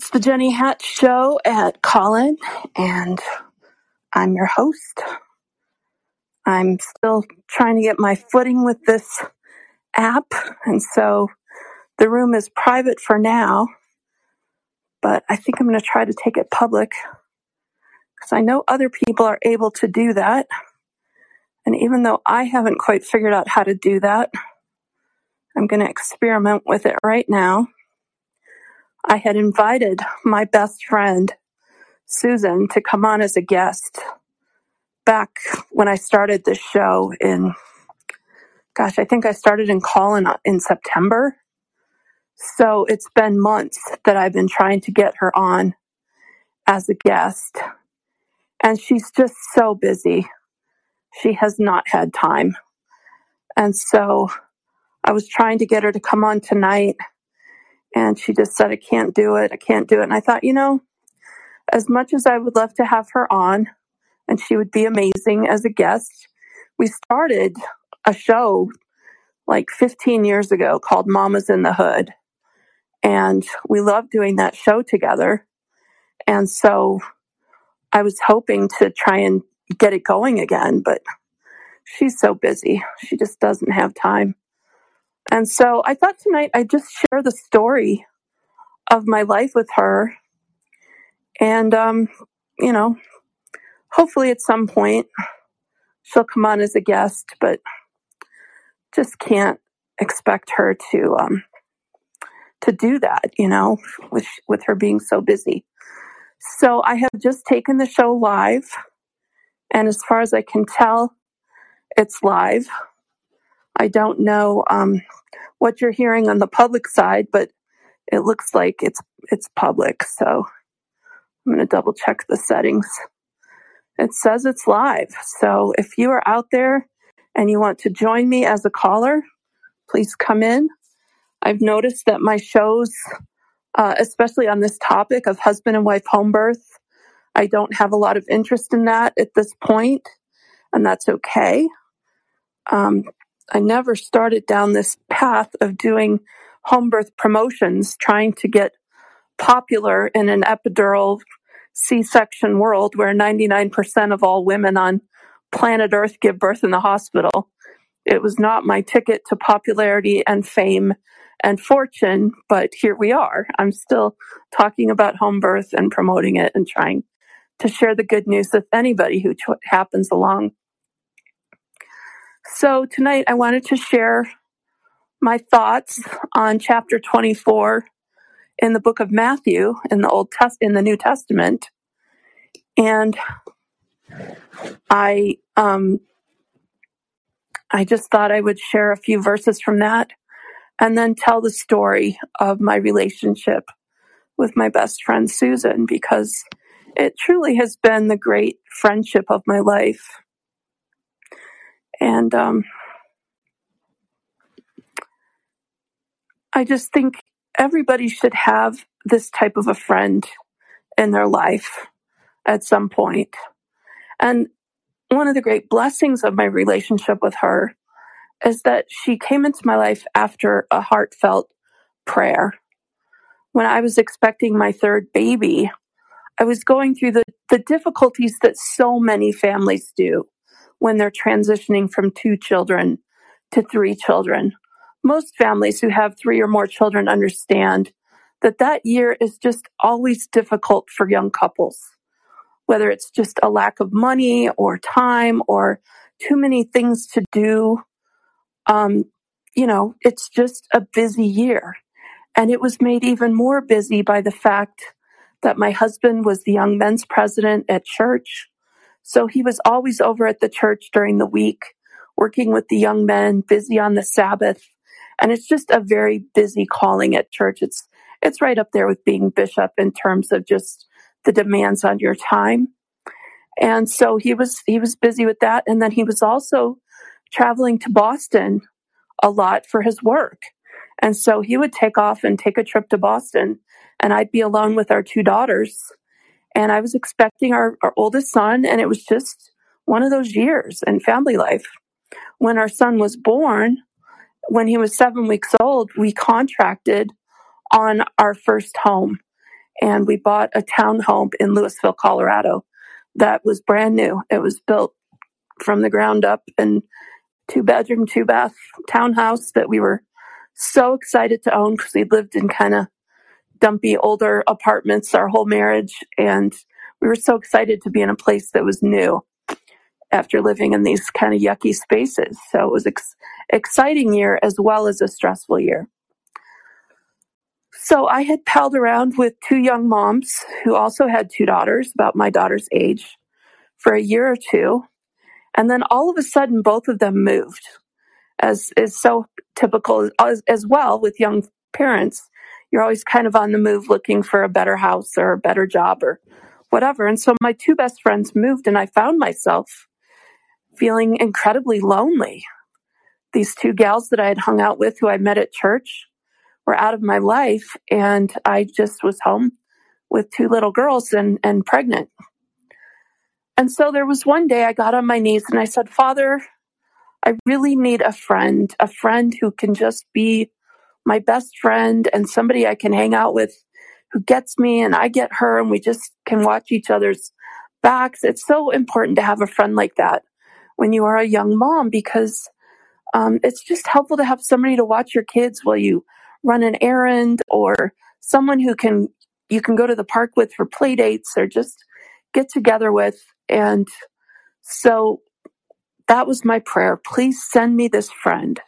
It's the Jenny Hatch Show at Callin, and I'm your host. I'm still trying to get my footing with this app, and so the room is private for now, but I think I'm going to try to take it public because I know other people are able to do that. And even though I haven't quite figured out how to do that, I'm going to experiment with it right now. I had invited my best friend, Susan, to come on as a guest back when I started this show in, gosh, I think I started in Callin uh, in September. So it's been months that I've been trying to get her on as a guest. And she's just so busy. She has not had time. And so I was trying to get her to come on tonight and she just said, I can't do it. I can't do it. And I thought, you know, as much as I would love to have her on, and she would be amazing as a guest, we started a show like 15 years ago called Mamas in the Hood. And we loved doing that show together. And so I was hoping to try and get it going again, but she's so busy. She just doesn't have time. And so I thought tonight I'd just share the story of my life with her. And, um, you know, hopefully at some point she'll come on as a guest, but just can't expect her to, um, to do that, you know, with, with her being so busy. So I have just taken the show live. And as far as I can tell, it's live. I don't know um, what you're hearing on the public side, but it looks like it's it's public. So I'm going to double check the settings. It says it's live. So if you are out there and you want to join me as a caller, please come in. I've noticed that my shows, uh, especially on this topic of husband and wife home birth, I don't have a lot of interest in that at this point, and that's okay. Um, I never started down this path of doing home birth promotions, trying to get popular in an epidural C section world where 99% of all women on planet Earth give birth in the hospital. It was not my ticket to popularity and fame and fortune, but here we are. I'm still talking about home birth and promoting it and trying to share the good news with anybody who happens along so tonight I wanted to share my thoughts on chapter 24 in the book of Matthew in the Old Test in the New Testament. And I um I just thought I would share a few verses from that and then tell the story of my relationship with my best friend Susan because it truly has been the great friendship of my life. And um, I just think everybody should have this type of a friend in their life at some point. And one of the great blessings of my relationship with her is that she came into my life after a heartfelt prayer. When I was expecting my third baby, I was going through the, the difficulties that so many families do when they're transitioning from two children to three children. Most families who have three or more children understand that that year is just always difficult for young couples, whether it's just a lack of money or time or too many things to do. Um, you know, it's just a busy year. And it was made even more busy by the fact that my husband was the young men's president at church. So he was always over at the church during the week, working with the young men, busy on the Sabbath. And it's just a very busy calling at church. It's, it's right up there with being bishop in terms of just the demands on your time. And so he was he was busy with that and then he was also traveling to Boston a lot for his work. And so he would take off and take a trip to Boston and I'd be alone with our two daughters. And I was expecting our, our oldest son and it was just one of those years in family life. When our son was born, when he was seven weeks old, we contracted on our first home and we bought a townhome in Louisville, Colorado that was brand new. It was built from the ground up and two bedroom, two bath townhouse that we were so excited to own because we lived in kind of dumpy older apartments our whole marriage. And we were so excited to be in a place that was new after living in these kind of yucky spaces. So it was ex- exciting year as well as a stressful year. So I had palled around with two young moms who also had two daughters, about my daughter's age, for a year or two. And then all of a sudden, both of them moved, as is so typical as, as well with young parents. You're always kind of on the move looking for a better house or a better job or whatever. And so my two best friends moved, and I found myself feeling incredibly lonely. These two gals that I had hung out with, who I met at church, were out of my life, and I just was home with two little girls and, and pregnant. And so there was one day I got on my knees and I said, Father, I really need a friend, a friend who can just be my best friend and somebody I can hang out with who gets me and I get her and we just can watch each other's backs. It's so important to have a friend like that when you are a young mom because um, it's just helpful to have somebody to watch your kids while you run an errand or someone who can you can go to the park with for play dates or just get together with and so that was my prayer. Please send me this friend.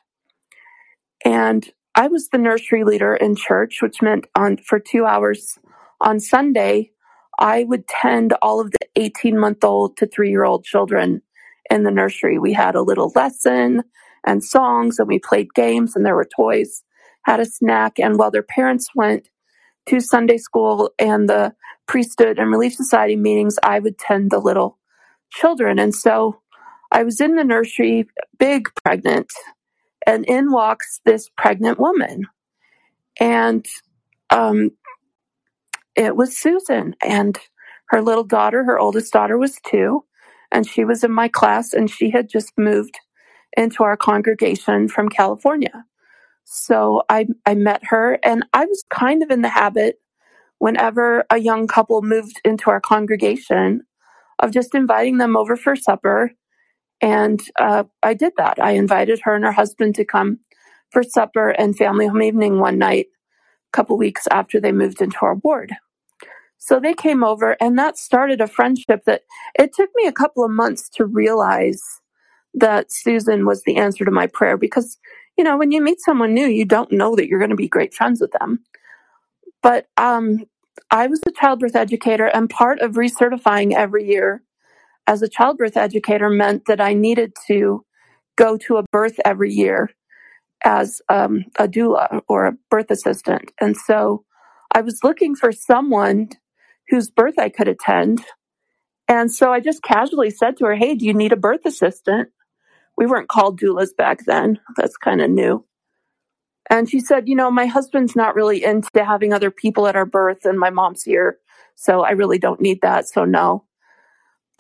And I was the nursery leader in church, which meant on for two hours on Sunday, I would tend all of the 18 month old to three year old children in the nursery. We had a little lesson and songs and we played games and there were toys, had a snack. And while their parents went to Sunday school and the priesthood and Relief Society meetings, I would tend the little children. And so I was in the nursery, big pregnant, and in walks this pregnant woman. And um, it was Susan. And her little daughter, her oldest daughter, was two. And she was in my class, and she had just moved into our congregation from California. So I, I met her, and I was kind of in the habit whenever a young couple moved into our congregation of just inviting them over for supper. And uh, I did that. I invited her and her husband to come for supper and family home evening one night, a couple weeks after they moved into our ward. So they came over, and that started a friendship that it took me a couple of months to realize that Susan was the answer to my prayer because, you know, when you meet someone new, you don't know that you're going to be great friends with them. But um, I was a childbirth educator, and part of recertifying every year as a childbirth educator meant that I needed to go to a birth every year as um, a doula or a birth assistant. And so I was looking for someone whose birth I could attend. And so I just casually said to her, Hey, do you need a birth assistant? We weren't called doulas back then. That's kind of new. And she said, You know, my husband's not really into having other people at our birth, and my mom's here. So I really don't need that. So no.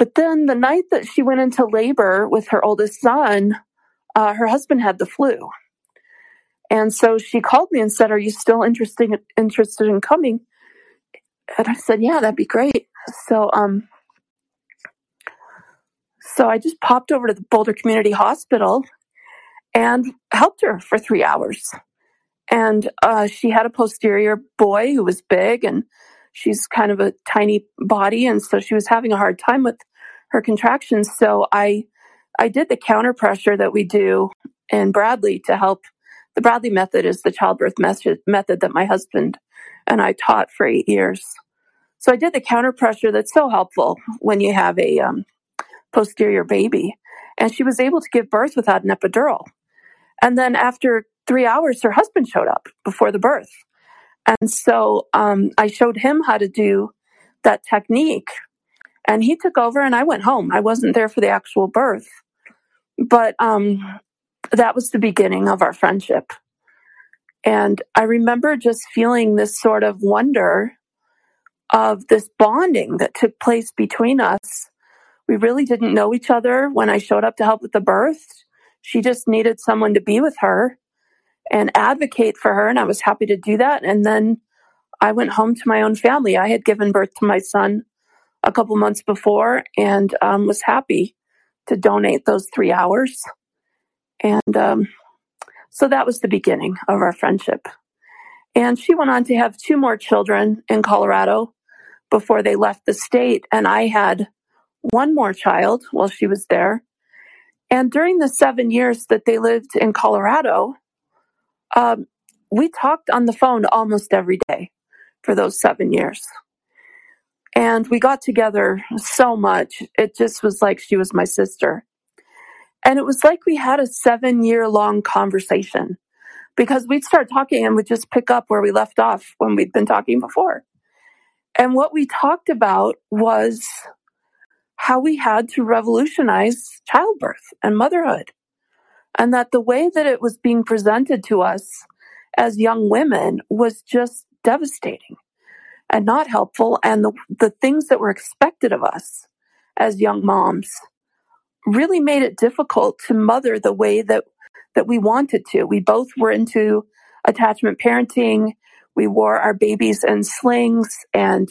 But then the night that she went into labor with her oldest son, uh, her husband had the flu. And so she called me and said, Are you still interested, interested in coming? And I said, Yeah, that'd be great. So, um, so I just popped over to the Boulder Community Hospital and helped her for three hours and uh, she had a posterior boy who was big and she's kind of a tiny body and so she was having a hard time with her contractions so i i did the counter pressure that we do in bradley to help the bradley method is the childbirth method, that my husband and i taught for eight years so i did the counter pressure that's so helpful when you have a um, posterior baby and she was able to give birth without an epidural and then after three hours, her husband showed up before the birth. And so um, I showed him how to do that technique. And he took over and I went home. I wasn't there for the actual birth. But um, that was the beginning of our friendship. And I remember just feeling this sort of wonder of this bonding that took place between us. We really didn't know each other when I showed up to help with the birth. She just needed someone to be with her and advocate for her, and I was happy to do that. And then I went home to my own family. I had given birth to my son a couple months before and um, was happy to donate those three hours. And um, so that was the beginning of our friendship. And she went on to have two more children in Colorado before they left the state. And I had one more child while she was there. And during the seven years that they lived in Colorado, um, we talked on the phone almost every day for those seven years. And we got together so much. It just was like she was my sister. And it was like we had a seven year long conversation because we'd start talking and we'd just pick up where we left off when we'd been talking before. And what we talked about was how we had to revolutionize childbirth and motherhood. And that the way that it was being presented to us as young women was just devastating and not helpful. And the, the things that were expected of us as young moms really made it difficult to mother the way that that we wanted to. We both were into attachment parenting. We wore our babies in slings and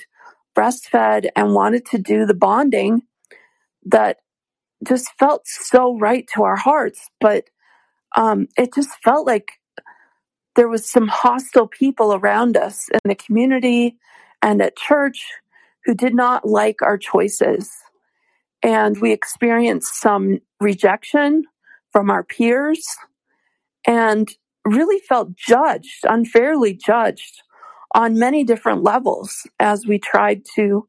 breastfed and wanted to do the bonding that just felt so right to our hearts. But um, it just felt like there was some hostile people around us in the community and at church who did not like our choices. And we experienced some rejection from our peers and really felt judged, unfairly judged on many different levels as we tried to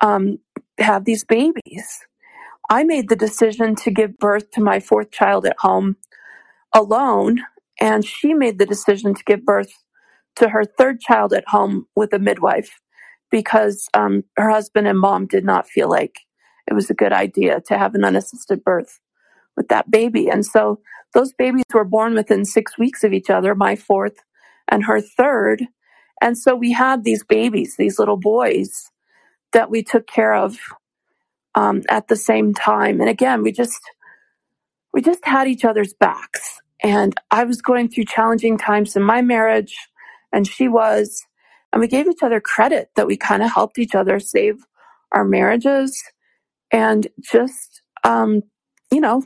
um, have these babies. I made the decision to give birth to my fourth child at home alone, and she made the decision to give birth to her third child at home with a midwife because um, her husband and mom did not feel like it was a good idea to have an unassisted birth with that baby. And so those babies were born within six weeks of each other, my fourth and her third. And so we had these babies, these little boys that we took care of um, at the same time. And again, we just, we just had each other's backs. And I was going through challenging times in my marriage, and she was. And we gave each other credit that we kind of helped each other save our marriages and just, um, you know,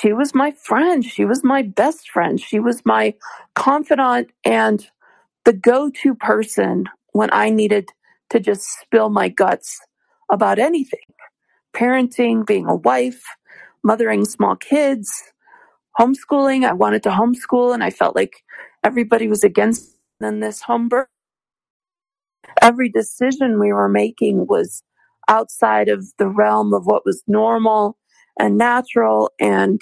she was my friend. She was my best friend. She was my confidant and the go to person when I needed to just spill my guts about anything parenting, being a wife, mothering small kids, homeschooling. I wanted to homeschool and I felt like everybody was against in this birth. Every decision we were making was outside of the realm of what was normal and natural and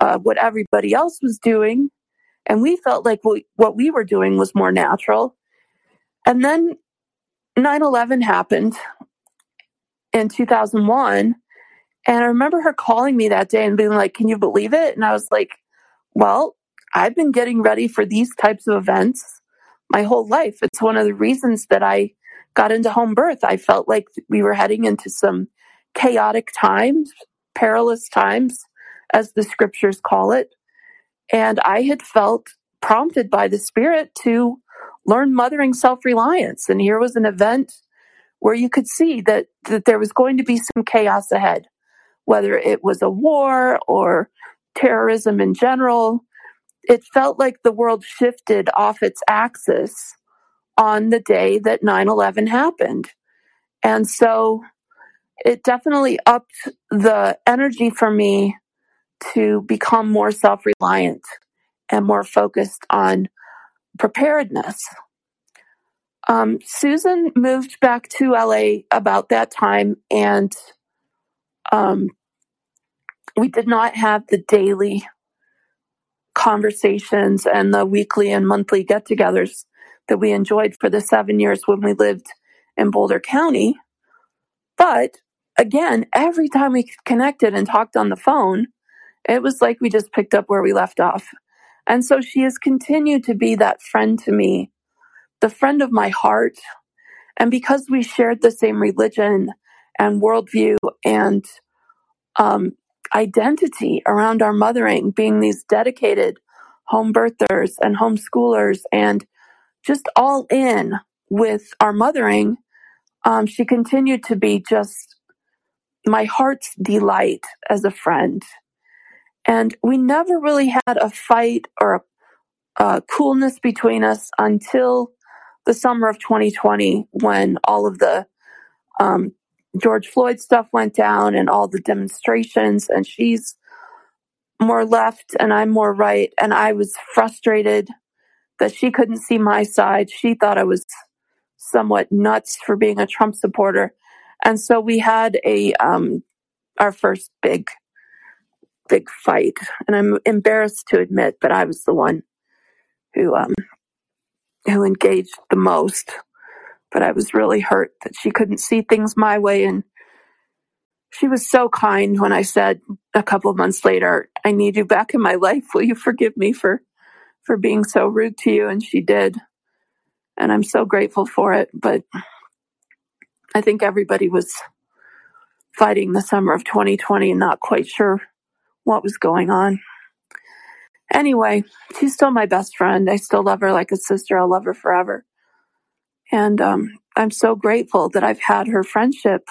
uh, what everybody else was doing. And we felt like we, what we were doing was more natural. And then 9 11 happened in 2001. And I remember her calling me that day and being like, Can you believe it? And I was like, Well, I've been getting ready for these types of events my whole life. It's one of the reasons that I got into home birth. I felt like we were heading into some chaotic times, perilous times, as the scriptures call it. And I had felt prompted by the Spirit to learn mothering self reliance. And here was an event where you could see that, that there was going to be some chaos ahead, whether it was a war or terrorism in general. It felt like the world shifted off its axis on the day that 9 11 happened. And so it definitely upped the energy for me to become more self reliant and more focused on preparedness. Um, Susan moved back to LA about that time, and um, we did not have the daily conversations and the weekly and monthly get togethers that we enjoyed for the seven years when we lived in Boulder County. But again, every time we connected and talked on the phone, it was like we just picked up where we left off. And so she has continued to be that friend to me, the friend of my heart. And because we shared the same religion and worldview and um, identity around our mothering, being these dedicated home birthers and homeschoolers and just all in with our mothering, um, she continued to be just my heart's delight as a friend. And we never really had a fight or a, a coolness between us until the summer of 2020 when all of the um, George Floyd stuff went down and all the demonstrations, and she's more left and I'm more right. And I was frustrated that she couldn't see my side. She thought I was somewhat nuts for being a Trump supporter. And so we had a um, our first big big fight. And I'm embarrassed to admit that I was the one who um, who engaged the most. But I was really hurt that she couldn't see things my way and she was so kind when I said a couple of months later, I need you back in my life. Will you forgive me for for being so rude to you? And she did. And I'm so grateful for it. But I think everybody was fighting the summer of 2020 and not quite sure what was going on. Anyway, she's still my best friend. I still love her like a sister. I'll love her forever. And um, I'm so grateful that I've had her friendship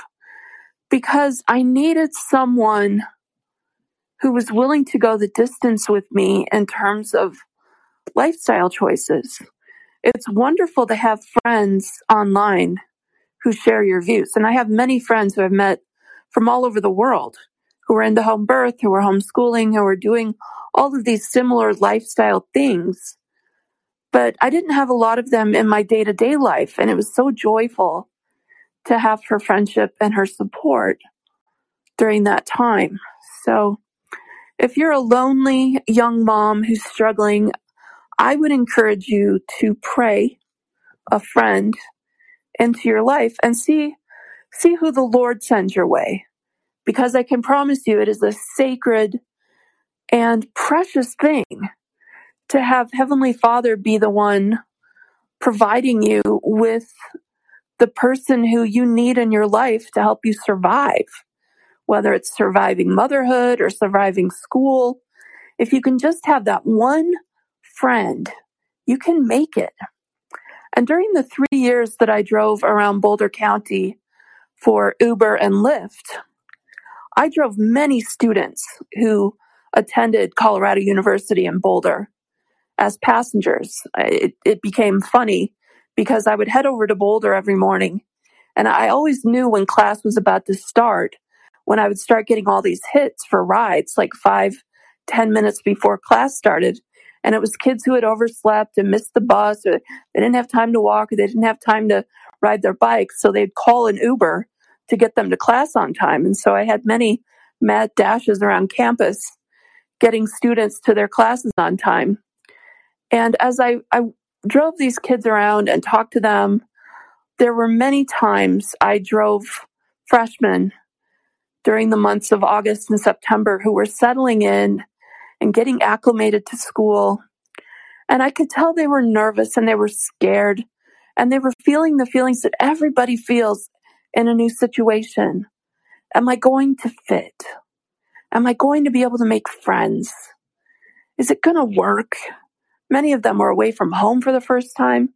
because I needed someone who was willing to go the distance with me in terms of lifestyle choices. It's wonderful to have friends online who share your views. And I have many friends who I've met from all over the world who are into home birth, who are homeschooling, who are doing all of these similar lifestyle things. But I didn't have a lot of them in my day to day life. And it was so joyful to have her friendship and her support during that time. So if you're a lonely young mom who's struggling, I would encourage you to pray a friend into your life and see see who the Lord sends your way. Because I can promise you it is a sacred and precious thing to have Heavenly Father be the one providing you with the person who you need in your life to help you survive, whether it's surviving motherhood or surviving school. If you can just have that one friend, you can make it. And during the three years that I drove around Boulder County for Uber and Lyft, I drove many students who attended Colorado University in Boulder as passengers. It, it became funny because I would head over to Boulder every morning and I always knew when class was about to start when I would start getting all these hits for rides like five, ten minutes before class started. And it was kids who had overslept and missed the bus or they didn't have time to walk or they didn't have time to ride their bikes. So they'd call an Uber to get them to class on time. And so I had many mad dashes around campus getting students to their classes on time. And as I, I drove these kids around and talked to them, there were many times I drove freshmen during the months of August and September who were settling in and getting acclimated to school. And I could tell they were nervous and they were scared and they were feeling the feelings that everybody feels in a new situation. Am I going to fit? Am I going to be able to make friends? Is it going to work? Many of them were away from home for the first time.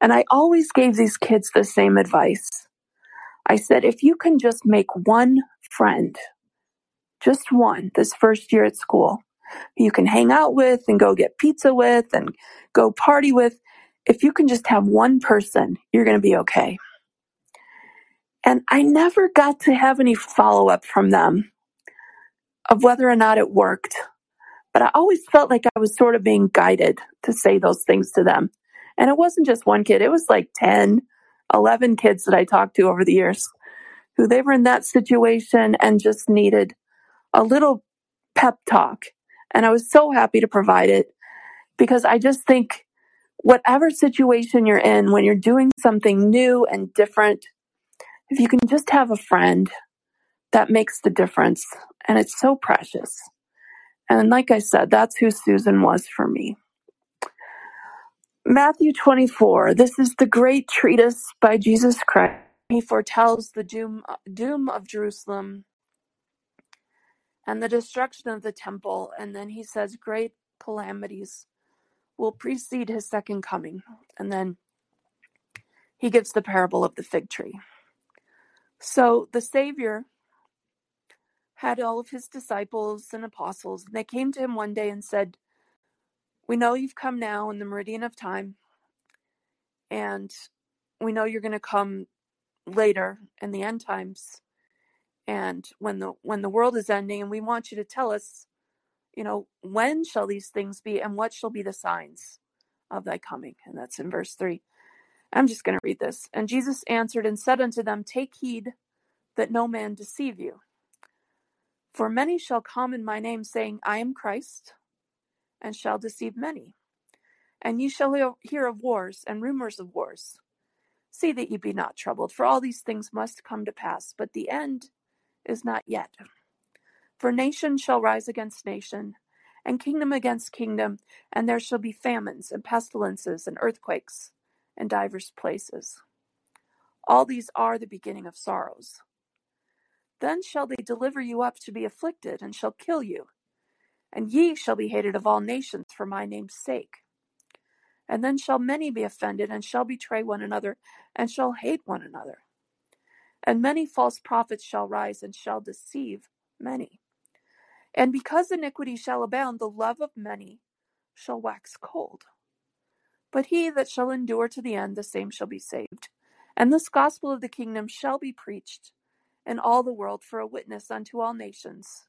And I always gave these kids the same advice. I said, if you can just make one friend, just one, this first year at school, you can hang out with and go get pizza with and go party with. If you can just have one person, you're going to be okay. And I never got to have any follow up from them of whether or not it worked. But I always felt like I was sort of being guided to say those things to them. And it wasn't just one kid, it was like 10, 11 kids that I talked to over the years who they were in that situation and just needed a little pep talk. And I was so happy to provide it because I just think whatever situation you're in, when you're doing something new and different, if you can just have a friend, that makes the difference. And it's so precious. And like I said, that's who Susan was for me. Matthew 24. This is the great treatise by Jesus Christ. He foretells the doom, doom of Jerusalem and the destruction of the temple. And then he says, Great calamities will precede his second coming. And then he gives the parable of the fig tree. So the Savior had all of his disciples and apostles, and they came to him one day and said, We know you've come now in the meridian of time, and we know you're going to come later in the end times. And when the when the world is ending and we want you to tell us you know when shall these things be and what shall be the signs of thy coming? And that's in verse 3 i'm just going to read this. And jesus answered and said unto them take heed that no man deceive you for many shall come in my name saying i am christ and shall deceive many and ye shall hear of wars and rumors of wars see that ye be not troubled for all these things must come to pass but the end is not yet for nation shall rise against nation, and kingdom against kingdom, and there shall be famines and pestilences and earthquakes in divers places. All these are the beginning of sorrows. Then shall they deliver you up to be afflicted, and shall kill you, and ye shall be hated of all nations for my name's sake. And then shall many be offended, and shall betray one another, and shall hate one another. And many false prophets shall rise, and shall deceive many. And because iniquity shall abound, the love of many shall wax cold. But he that shall endure to the end, the same shall be saved. And this gospel of the kingdom shall be preached in all the world for a witness unto all nations.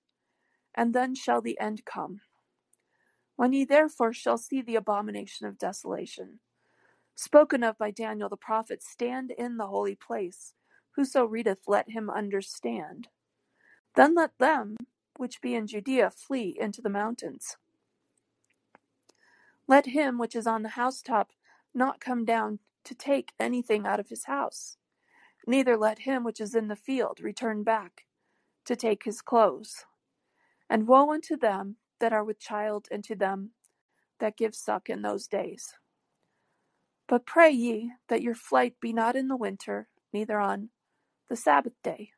And then shall the end come. When ye therefore shall see the abomination of desolation, spoken of by Daniel the prophet, stand in the holy place. Whoso readeth, let him understand. Then let them which be in Judea flee into the mountains. Let him which is on the housetop not come down to take anything out of his house, neither let him which is in the field return back to take his clothes. And woe unto them that are with child, and to them that give suck in those days. But pray ye that your flight be not in the winter, neither on the Sabbath day.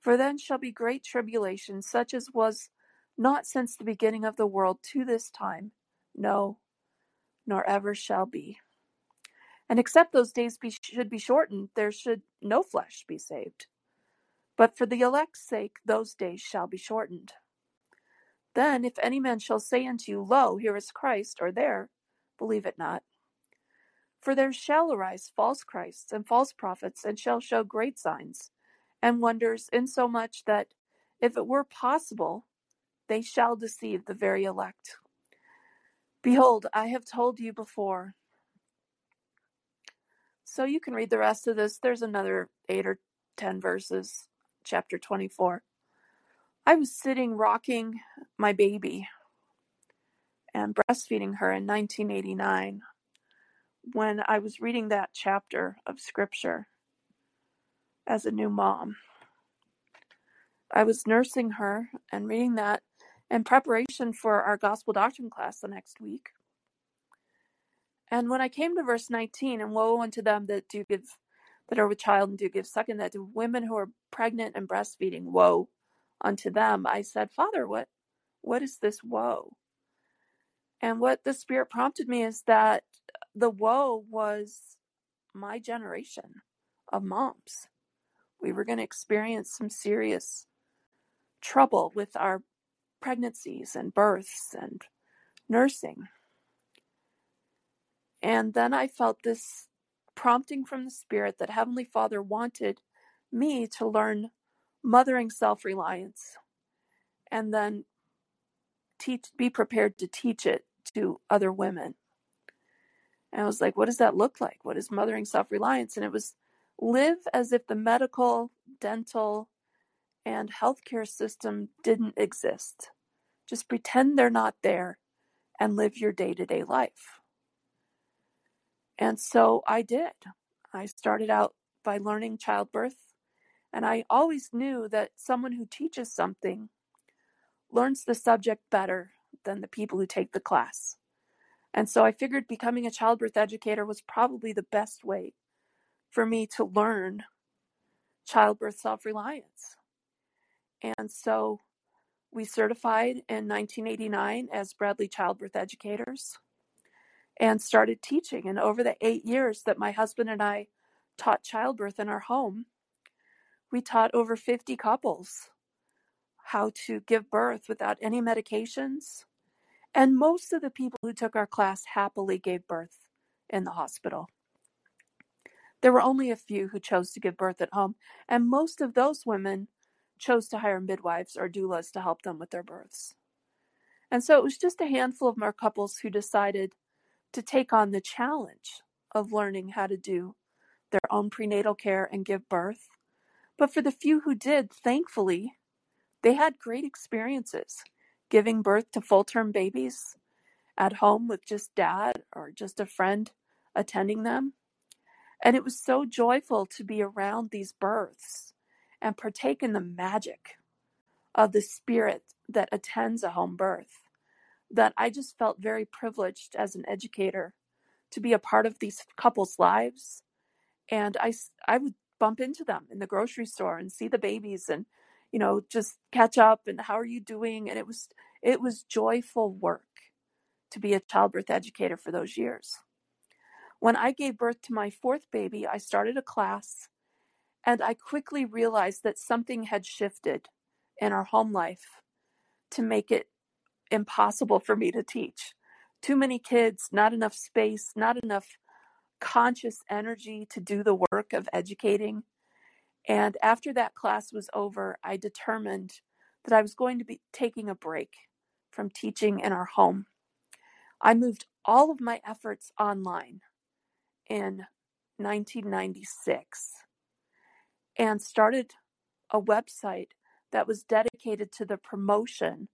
For then shall be great tribulation, such as was not since the beginning of the world to this time, no, nor ever shall be. And except those days be, should be shortened, there should no flesh be saved. But for the elect's sake, those days shall be shortened. Then, if any man shall say unto you, Lo, here is Christ, or there, believe it not. For there shall arise false Christs and false prophets, and shall show great signs and wonders, insomuch that, if it were possible, they shall deceive the very elect. Behold, I have told you before. So you can read the rest of this. There's another eight or ten verses, chapter 24. I was sitting rocking my baby and breastfeeding her in 1989 when I was reading that chapter of scripture as a new mom. I was nursing her and reading that in preparation for our gospel doctrine class the next week. And when I came to verse 19, and woe unto them that do give, that are with child and do give suck, and that to women who are pregnant and breastfeeding, woe unto them, I said, Father, what, what is this woe? And what the Spirit prompted me is that the woe was my generation of moms we were going to experience some serious trouble with our pregnancies and births and nursing. And then I felt this prompting from the Spirit that Heavenly Father wanted me to learn mothering self reliance and then teach, be prepared to teach it to other women. And I was like, what does that look like? What is mothering self reliance? And it was live as if the medical, dental, and healthcare system didn't exist. Just pretend they're not there and live your day to day life. And so I did. I started out by learning childbirth, and I always knew that someone who teaches something learns the subject better than the people who take the class. And so I figured becoming a childbirth educator was probably the best way for me to learn childbirth self reliance. And so we certified in 1989 as Bradley Childbirth Educators and started teaching. And over the eight years that my husband and I taught childbirth in our home, we taught over 50 couples how to give birth without any medications. And most of the people who took our class happily gave birth in the hospital. There were only a few who chose to give birth at home, and most of those women chose to hire midwives or doulas to help them with their births. And so it was just a handful of more couples who decided to take on the challenge of learning how to do their own prenatal care and give birth. But for the few who did, thankfully, they had great experiences giving birth to full term babies at home with just dad or just a friend attending them. And it was so joyful to be around these births and partake in the magic of the spirit that attends a home birth that I just felt very privileged as an educator to be a part of these couples' lives. And I, I would bump into them in the grocery store and see the babies and, you know, just catch up and how are you doing? And it was, it was joyful work to be a childbirth educator for those years. When I gave birth to my fourth baby, I started a class and I quickly realized that something had shifted in our home life to make it impossible for me to teach. Too many kids, not enough space, not enough conscious energy to do the work of educating. And after that class was over, I determined that I was going to be taking a break from teaching in our home. I moved all of my efforts online in 1996 and started a website that was dedicated to the promotion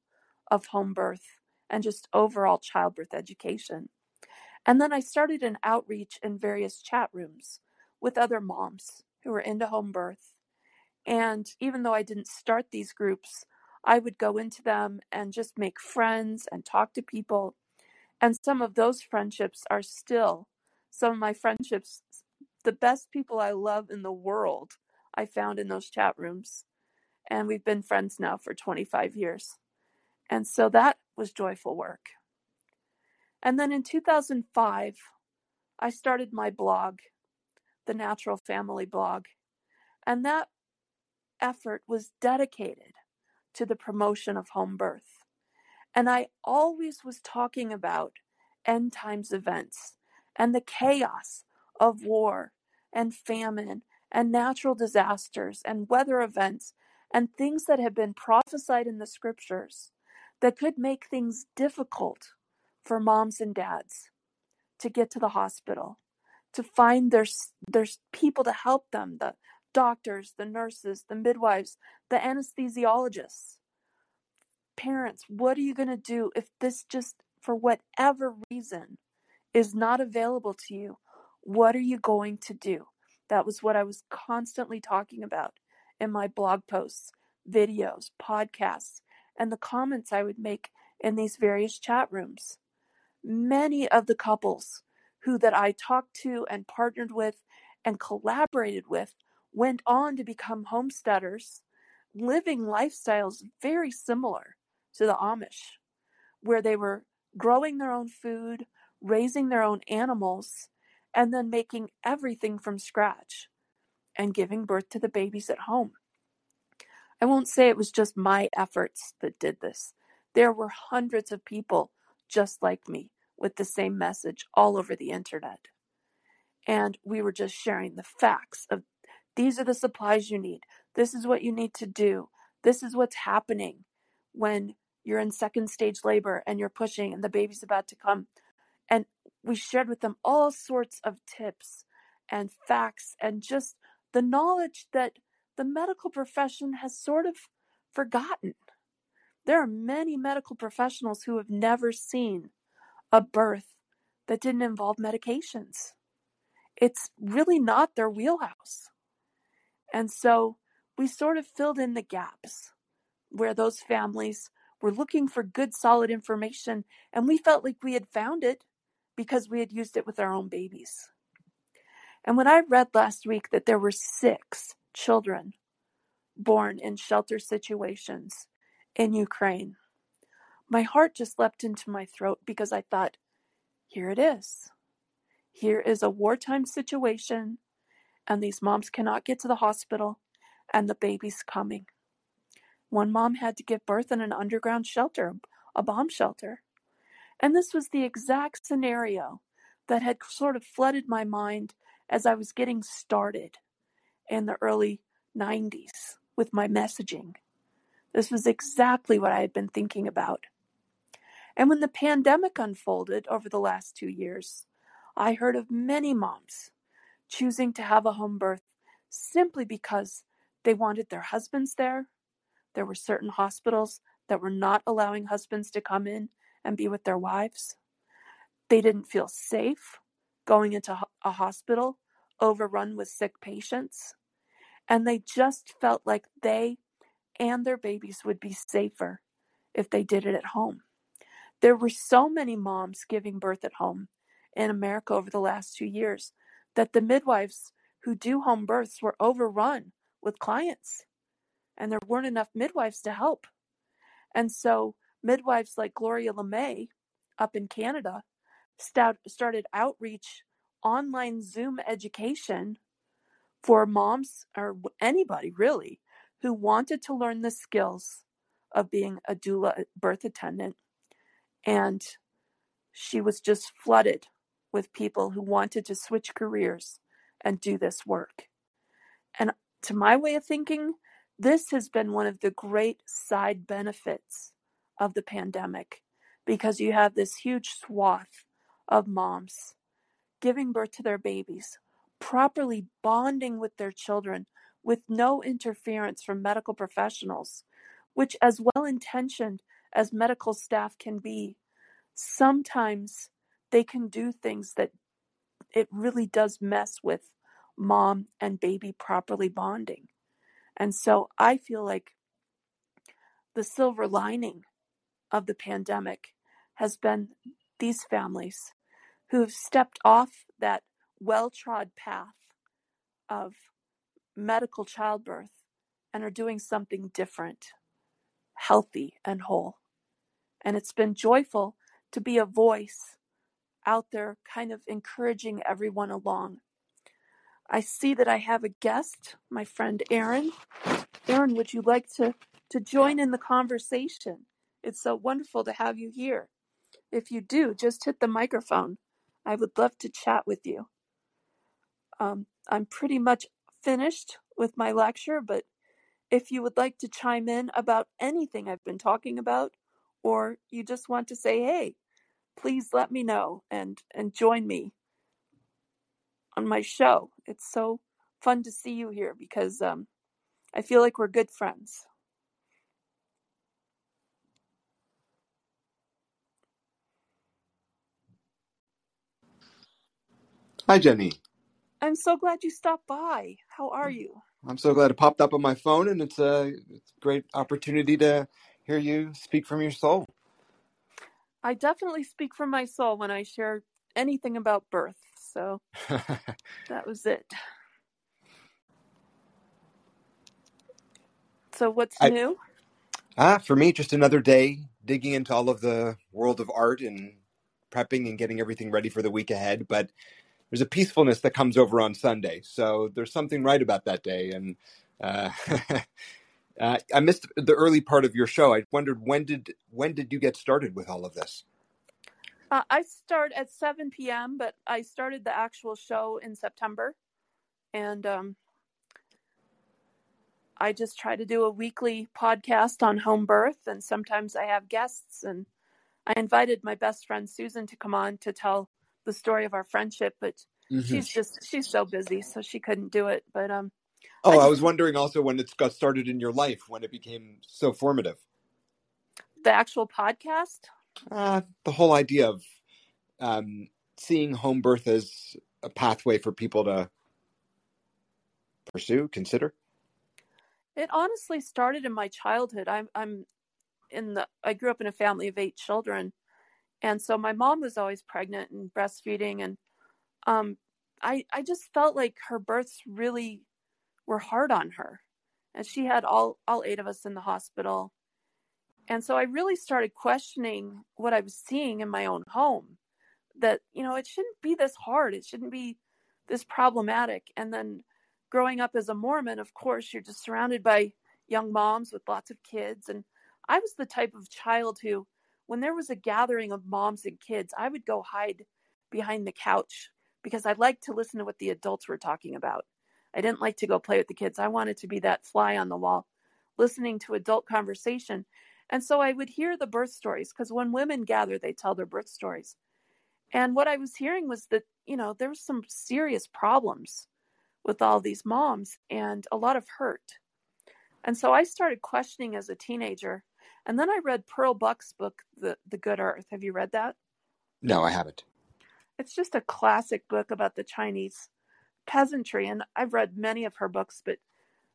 of home birth and just overall childbirth education. And then I started an outreach in various chat rooms with other moms who were into home birth. And even though I didn't start these groups, I would go into them and just make friends and talk to people. And some of those friendships are still some of my friendships, the best people I love in the world, I found in those chat rooms. And we've been friends now for 25 years. And so that was joyful work. And then in 2005, I started my blog, the Natural Family Blog. And that effort was dedicated to the promotion of home birth. And I always was talking about end times events and the chaos of war and famine and natural disasters and weather events and things that have been prophesied in the scriptures that could make things difficult for moms and dads to get to the hospital, to find their, there's people to help them, the doctors, the nurses, the midwives, the anesthesiologists. Parents, what are you going to do if this just for whatever reason is not available to you? What are you going to do? That was what I was constantly talking about in my blog posts, videos, podcasts, and the comments I would make in these various chat rooms. Many of the couples who that I talked to and partnered with and collaborated with went on to become homesteaders, living lifestyles very similar to the Amish, where they were growing their own food, raising their own animals, and then making everything from scratch and giving birth to the babies at home. I won't say it was just my efforts that did this. There were hundreds of people just like me with the same message all over the internet. And we were just sharing the facts of these are the supplies you need. This is what you need to do. This is what's happening when you're in second stage labor and you're pushing and the baby's about to come. And we shared with them all sorts of tips and facts and just the knowledge that the medical profession has sort of forgotten. There are many medical professionals who have never seen a birth that didn't involve medications. it's really not their wheelhouse. And so we sort of filled in the gaps where those families were looking for good, solid information, and we felt like we had found it because we had used it with our own babies. And when I read last week that there were six children born in shelter situations in Ukraine, my heart just leapt into my throat because I thought, here it is. Here is a wartime situation, and these moms cannot get to the hospital, and the baby's coming. One mom had to give birth in an underground shelter, a bomb shelter. And this was the exact scenario that had sort of flooded my mind as I was getting started in the early 90s with my messaging. This was exactly what I had been thinking about. And when the pandemic unfolded over the last two years, I heard of many moms choosing to have a home birth simply because they wanted their husbands there. There were certain hospitals that were not allowing husbands to come in and be with their wives. They didn't feel safe going into a hospital overrun with sick patients. And they just felt like they and their babies would be safer if they did it at home. There were so many moms giving birth at home in America over the last two years that the midwives who do home births were overrun with clients and there weren't enough midwives to help. And so midwives like Gloria LeMay up in Canada started outreach online Zoom education for moms or anybody really who wanted to learn the skills of being a doula birth attendant. And she was just flooded with people who wanted to switch careers and do this work. And to my way of thinking, this has been one of the great side benefits of the pandemic because you have this huge swath of moms giving birth to their babies, properly bonding with their children with no interference from medical professionals, which, as well intentioned as medical staff can be, sometimes they can do things that it really does mess with mom and baby properly bonding. And so I feel like the silver lining of the pandemic has been these families who have stepped off that well trod path of medical childbirth and are doing something different, healthy, and whole. And it's been joyful to be a voice out there, kind of encouraging everyone along. I see that I have a guest, my friend Aaron. Aaron, would you like to, to join in the conversation? It's so wonderful to have you here. If you do, just hit the microphone. I would love to chat with you. Um, I'm pretty much finished with my lecture, but if you would like to chime in about anything I've been talking about, or you just want to say, hey, please let me know and, and join me on my show. It's so fun to see you here because um, I feel like we're good friends. Hi, Jenny. I'm so glad you stopped by. How are you? I'm so glad it popped up on my phone, and it's a, it's a great opportunity to hear you speak from your soul. I definitely speak from my soul when I share anything about birth. So that was it. So what's I, new? ah, for me, just another day digging into all of the world of art and prepping and getting everything ready for the week ahead. But there's a peacefulness that comes over on Sunday. So there's something right about that day. And uh, uh, I missed the early part of your show. I wondered when did when did you get started with all of this? Uh, I start at 7 p.m., but I started the actual show in September, and um, I just try to do a weekly podcast on home birth, and sometimes I have guests. And I invited my best friend Susan to come on to tell the story of our friendship, but mm-hmm. she's just she's so busy, so she couldn't do it. But um, oh, I, just, I was wondering also when it got started in your life, when it became so formative. The actual podcast. Uh, the whole idea of um, seeing home birth as a pathway for people to pursue, consider? It honestly started in my childhood. I'm I'm in the I grew up in a family of eight children, and so my mom was always pregnant and breastfeeding, and um, I I just felt like her births really were hard on her, and she had all all eight of us in the hospital, and so I really started questioning what I was seeing in my own home, that you know it shouldn't be this hard, it shouldn't be this problematic, and then growing up as a Mormon, of course, you're just surrounded by young moms with lots of kids. And I was the type of child who, when there was a gathering of moms and kids, I would go hide behind the couch because I liked to listen to what the adults were talking about. I didn't like to go play with the kids. I wanted to be that fly on the wall, listening to adult conversation. And so I would hear the birth stories because when women gather, they tell their birth stories. And what I was hearing was that, you know, there was some serious problems with all these moms and a lot of hurt. And so I started questioning as a teenager. And then I read Pearl Buck's book, The, the Good Earth. Have you read that? No, I haven't. It's just a classic book about the Chinese peasantry. And I've read many of her books, but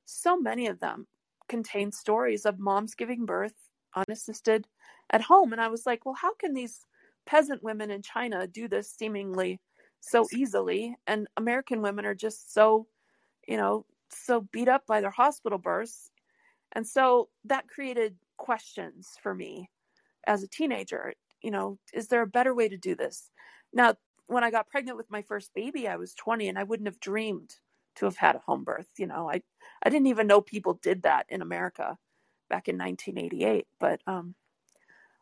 so many of them contain stories of moms giving birth unassisted at home. And I was like, well, how can these peasant women in China do this seemingly so easily and american women are just so you know so beat up by their hospital births and so that created questions for me as a teenager you know is there a better way to do this now when i got pregnant with my first baby i was 20 and i wouldn't have dreamed to have had a home birth you know i i didn't even know people did that in america back in 1988 but um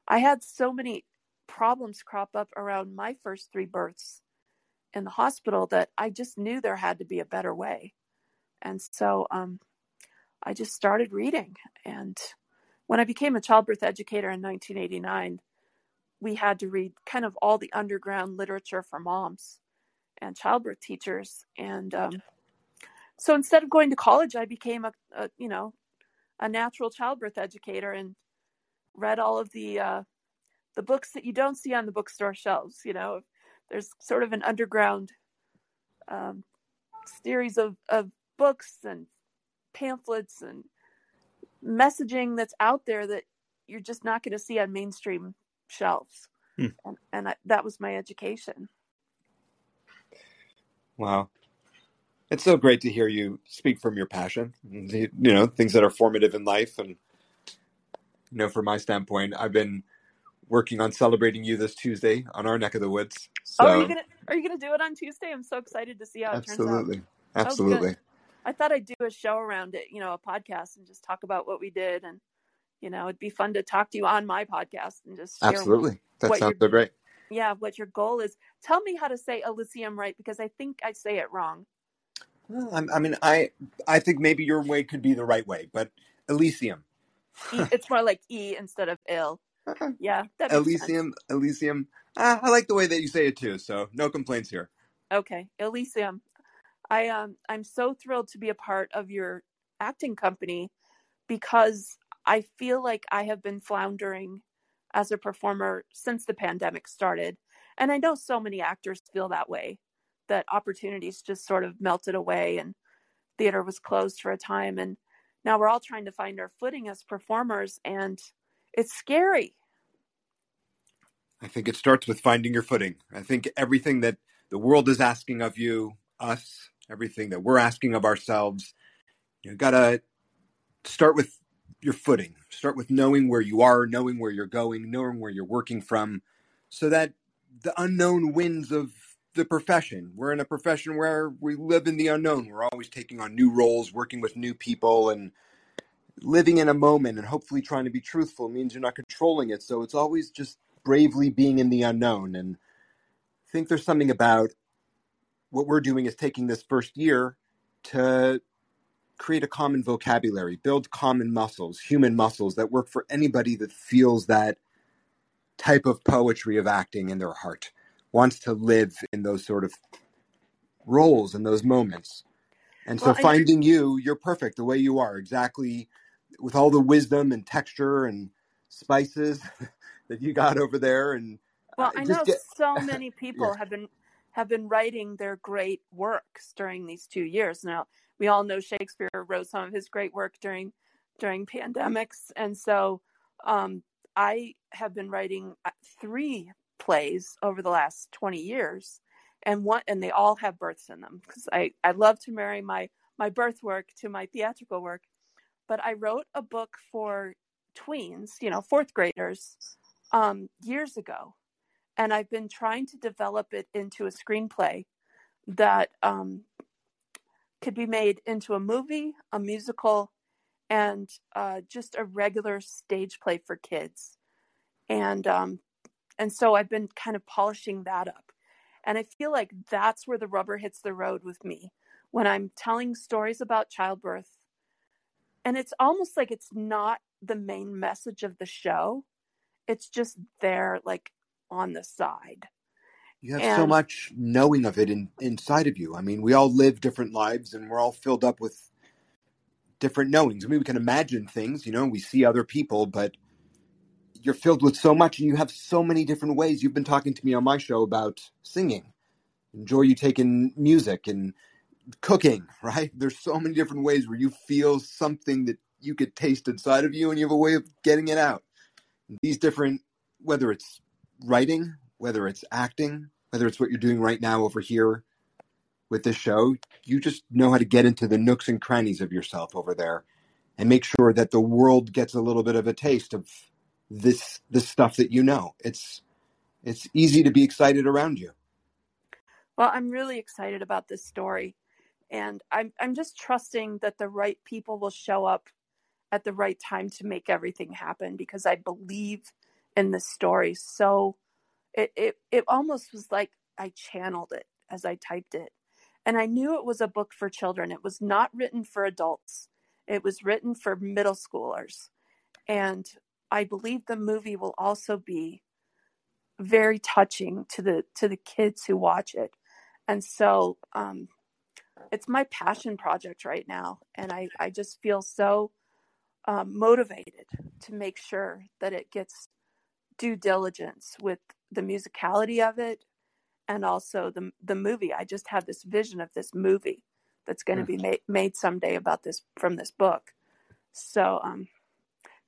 i had so many problems crop up around my first three births in the hospital that I just knew there had to be a better way. And so um, I just started reading. And when I became a childbirth educator in 1989, we had to read kind of all the underground literature for moms and childbirth teachers. And um, so instead of going to college, I became a, a, you know a natural childbirth educator and read all of the uh, the books that you don't see on the bookstore shelves. You know, there's sort of an underground um, series of, of books and pamphlets and messaging that's out there that you're just not going to see on mainstream shelves. Hmm. And, and I, that was my education. Wow. It's so great to hear you speak from your passion, you know, things that are formative in life. And, you know, from my standpoint, I've been working on celebrating you this Tuesday on our neck of the woods. So, oh, are you gonna are you gonna do it on Tuesday? I'm so excited to see how it absolutely. turns out. Absolutely, absolutely. I thought I'd do a show around it, you know, a podcast, and just talk about what we did, and you know, it'd be fun to talk to you on my podcast and just absolutely. That sounds so great. Yeah, what your goal is. Tell me how to say Elysium right because I think I say it wrong. Well, I mean, I I think maybe your way could be the right way, but Elysium. e, it's more like E instead of ill. Yeah, that Elysium, sense. Elysium. Ah, I like the way that you say it too, so no complaints here. Okay, Elysium. I um I'm so thrilled to be a part of your acting company because I feel like I have been floundering as a performer since the pandemic started. And I know so many actors feel that way, that opportunities just sort of melted away and theater was closed for a time and now we're all trying to find our footing as performers and it's scary. I think it starts with finding your footing. I think everything that the world is asking of you, us, everything that we're asking of ourselves, you got to start with your footing. Start with knowing where you are, knowing where you're going, knowing where you're working from, so that the unknown winds of the profession. We're in a profession where we live in the unknown. We're always taking on new roles, working with new people, and living in a moment and hopefully trying to be truthful means you're not controlling it. So it's always just bravely being in the unknown. And I think there's something about what we're doing is taking this first year to create a common vocabulary, build common muscles, human muscles that work for anybody that feels that type of poetry of acting in their heart, wants to live in those sort of roles and those moments. And so well, finding you, you're perfect the way you are, exactly with all the wisdom and texture and spices that you got over there and well uh, i know get... so many people yeah. have been have been writing their great works during these two years. Now, we all know Shakespeare wrote some of his great work during during pandemics, and so um, I have been writing uh, three plays over the last 20 years. And one and they all have births in them because I, I love to marry my my birth work to my theatrical work. But i wrote a book for tweens you know fourth graders um, years ago and i've been trying to develop it into a screenplay that um, could be made into a movie a musical and uh, just a regular stage play for kids and um, and so I've been kind of polishing that up. And I feel like that's where the rubber hits the road with me when I'm telling stories about childbirth. And it's almost like it's not the main message of the show. It's just there like on the side. You have and, so much knowing of it in, inside of you. I mean, we all live different lives and we're all filled up with different knowings. I mean, we can imagine things, you know, we see other people, but you're filled with so much and you have so many different ways. You've been talking to me on my show about singing. Enjoy you taking music and cooking, right? There's so many different ways where you feel something that you could taste inside of you and you have a way of getting it out. These different, whether it's writing, whether it's acting, whether it's what you're doing right now over here with this show, you just know how to get into the nooks and crannies of yourself over there and make sure that the world gets a little bit of a taste of this this stuff that you know. It's it's easy to be excited around you. Well, I'm really excited about this story and I'm I'm just trusting that the right people will show up at the right time to make everything happen because I believe in this story. So it it it almost was like I channeled it as I typed it. And I knew it was a book for children. It was not written for adults. It was written for middle schoolers. And I believe the movie will also be very touching to the to the kids who watch it. And so um, it's my passion project right now, and I I just feel so um, motivated to make sure that it gets due diligence with the musicality of it and also the the movie. I just have this vision of this movie that's going to be made made someday about this from this book. So um,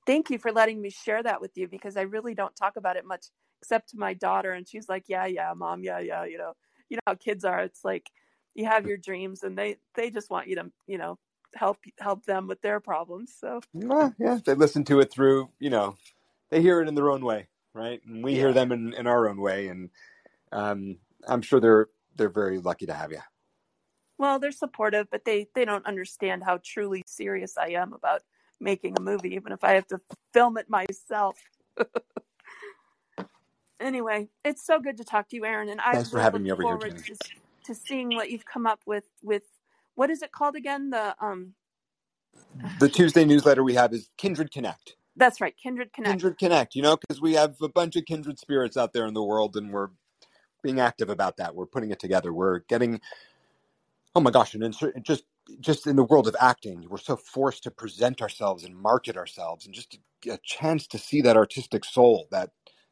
thank you for letting me share that with you because I really don't talk about it much except to my daughter and she's like, "Yeah, yeah, mom, yeah, yeah, you know. You know how kids are. It's like you have your dreams and they they just want you to, you know, help help them with their problems." So well, yeah, they listen to it through, you know, they hear it in their own way, right? And we yeah. hear them in, in our own way and um, I'm sure they're they're very lucky to have you. Well, they're supportive, but they they don't understand how truly serious I am about making a movie, even if I have to film it myself. anyway, it's so good to talk to you, Aaron, and I Thanks for having me over here, Jenny. To, to seeing what you've come up with. With what is it called again? The um, the Tuesday newsletter we have is Kindred Connect. That's right, Kindred Connect. Kindred Connect. You know, because we have a bunch of kindred spirits out there in the world, and we're being active about that. We're putting it together. We're getting. Oh my gosh! And just just in the world of acting, we're so forced to present ourselves and market ourselves, and just a chance to see that artistic soul, that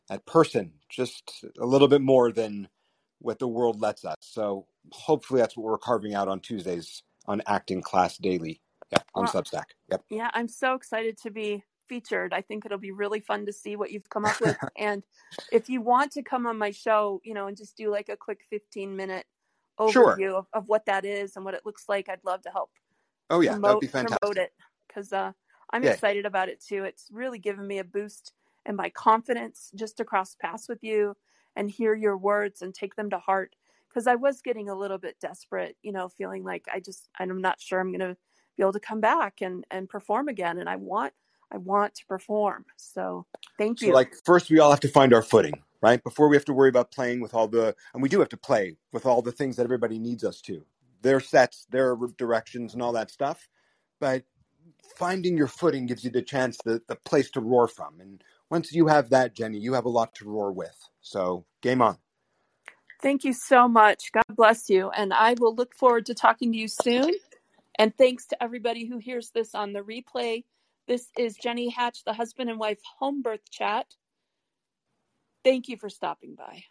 that person, just a little bit more than what the world lets us. So hopefully, that's what we're carving out on Tuesdays on Acting Class Daily. Yeah, on well, Substack. Yep. Yeah, I'm so excited to be featured. I think it'll be really fun to see what you've come up with. and if you want to come on my show, you know, and just do like a quick 15 minute overview sure. of, of what that is and what it looks like, I'd love to help. Oh yeah, promote, that'd be fantastic. Promote it because uh, I'm excited about it too. It's really given me a boost in my confidence just to cross paths with you and hear your words and take them to heart. Because I was getting a little bit desperate, you know, feeling like I just I'm not sure I'm going to be able to come back and and perform again. And I want I want to perform. So thank you. So like first, we all have to find our footing right? Before we have to worry about playing with all the, and we do have to play with all the things that everybody needs us to. Their sets, their directions, and all that stuff. But finding your footing gives you the chance, the, the place to roar from. And once you have that, Jenny, you have a lot to roar with. So game on. Thank you so much. God bless you. And I will look forward to talking to you soon. And thanks to everybody who hears this on the replay. This is Jenny Hatch, the husband and wife home birth chat. Thank you for stopping by.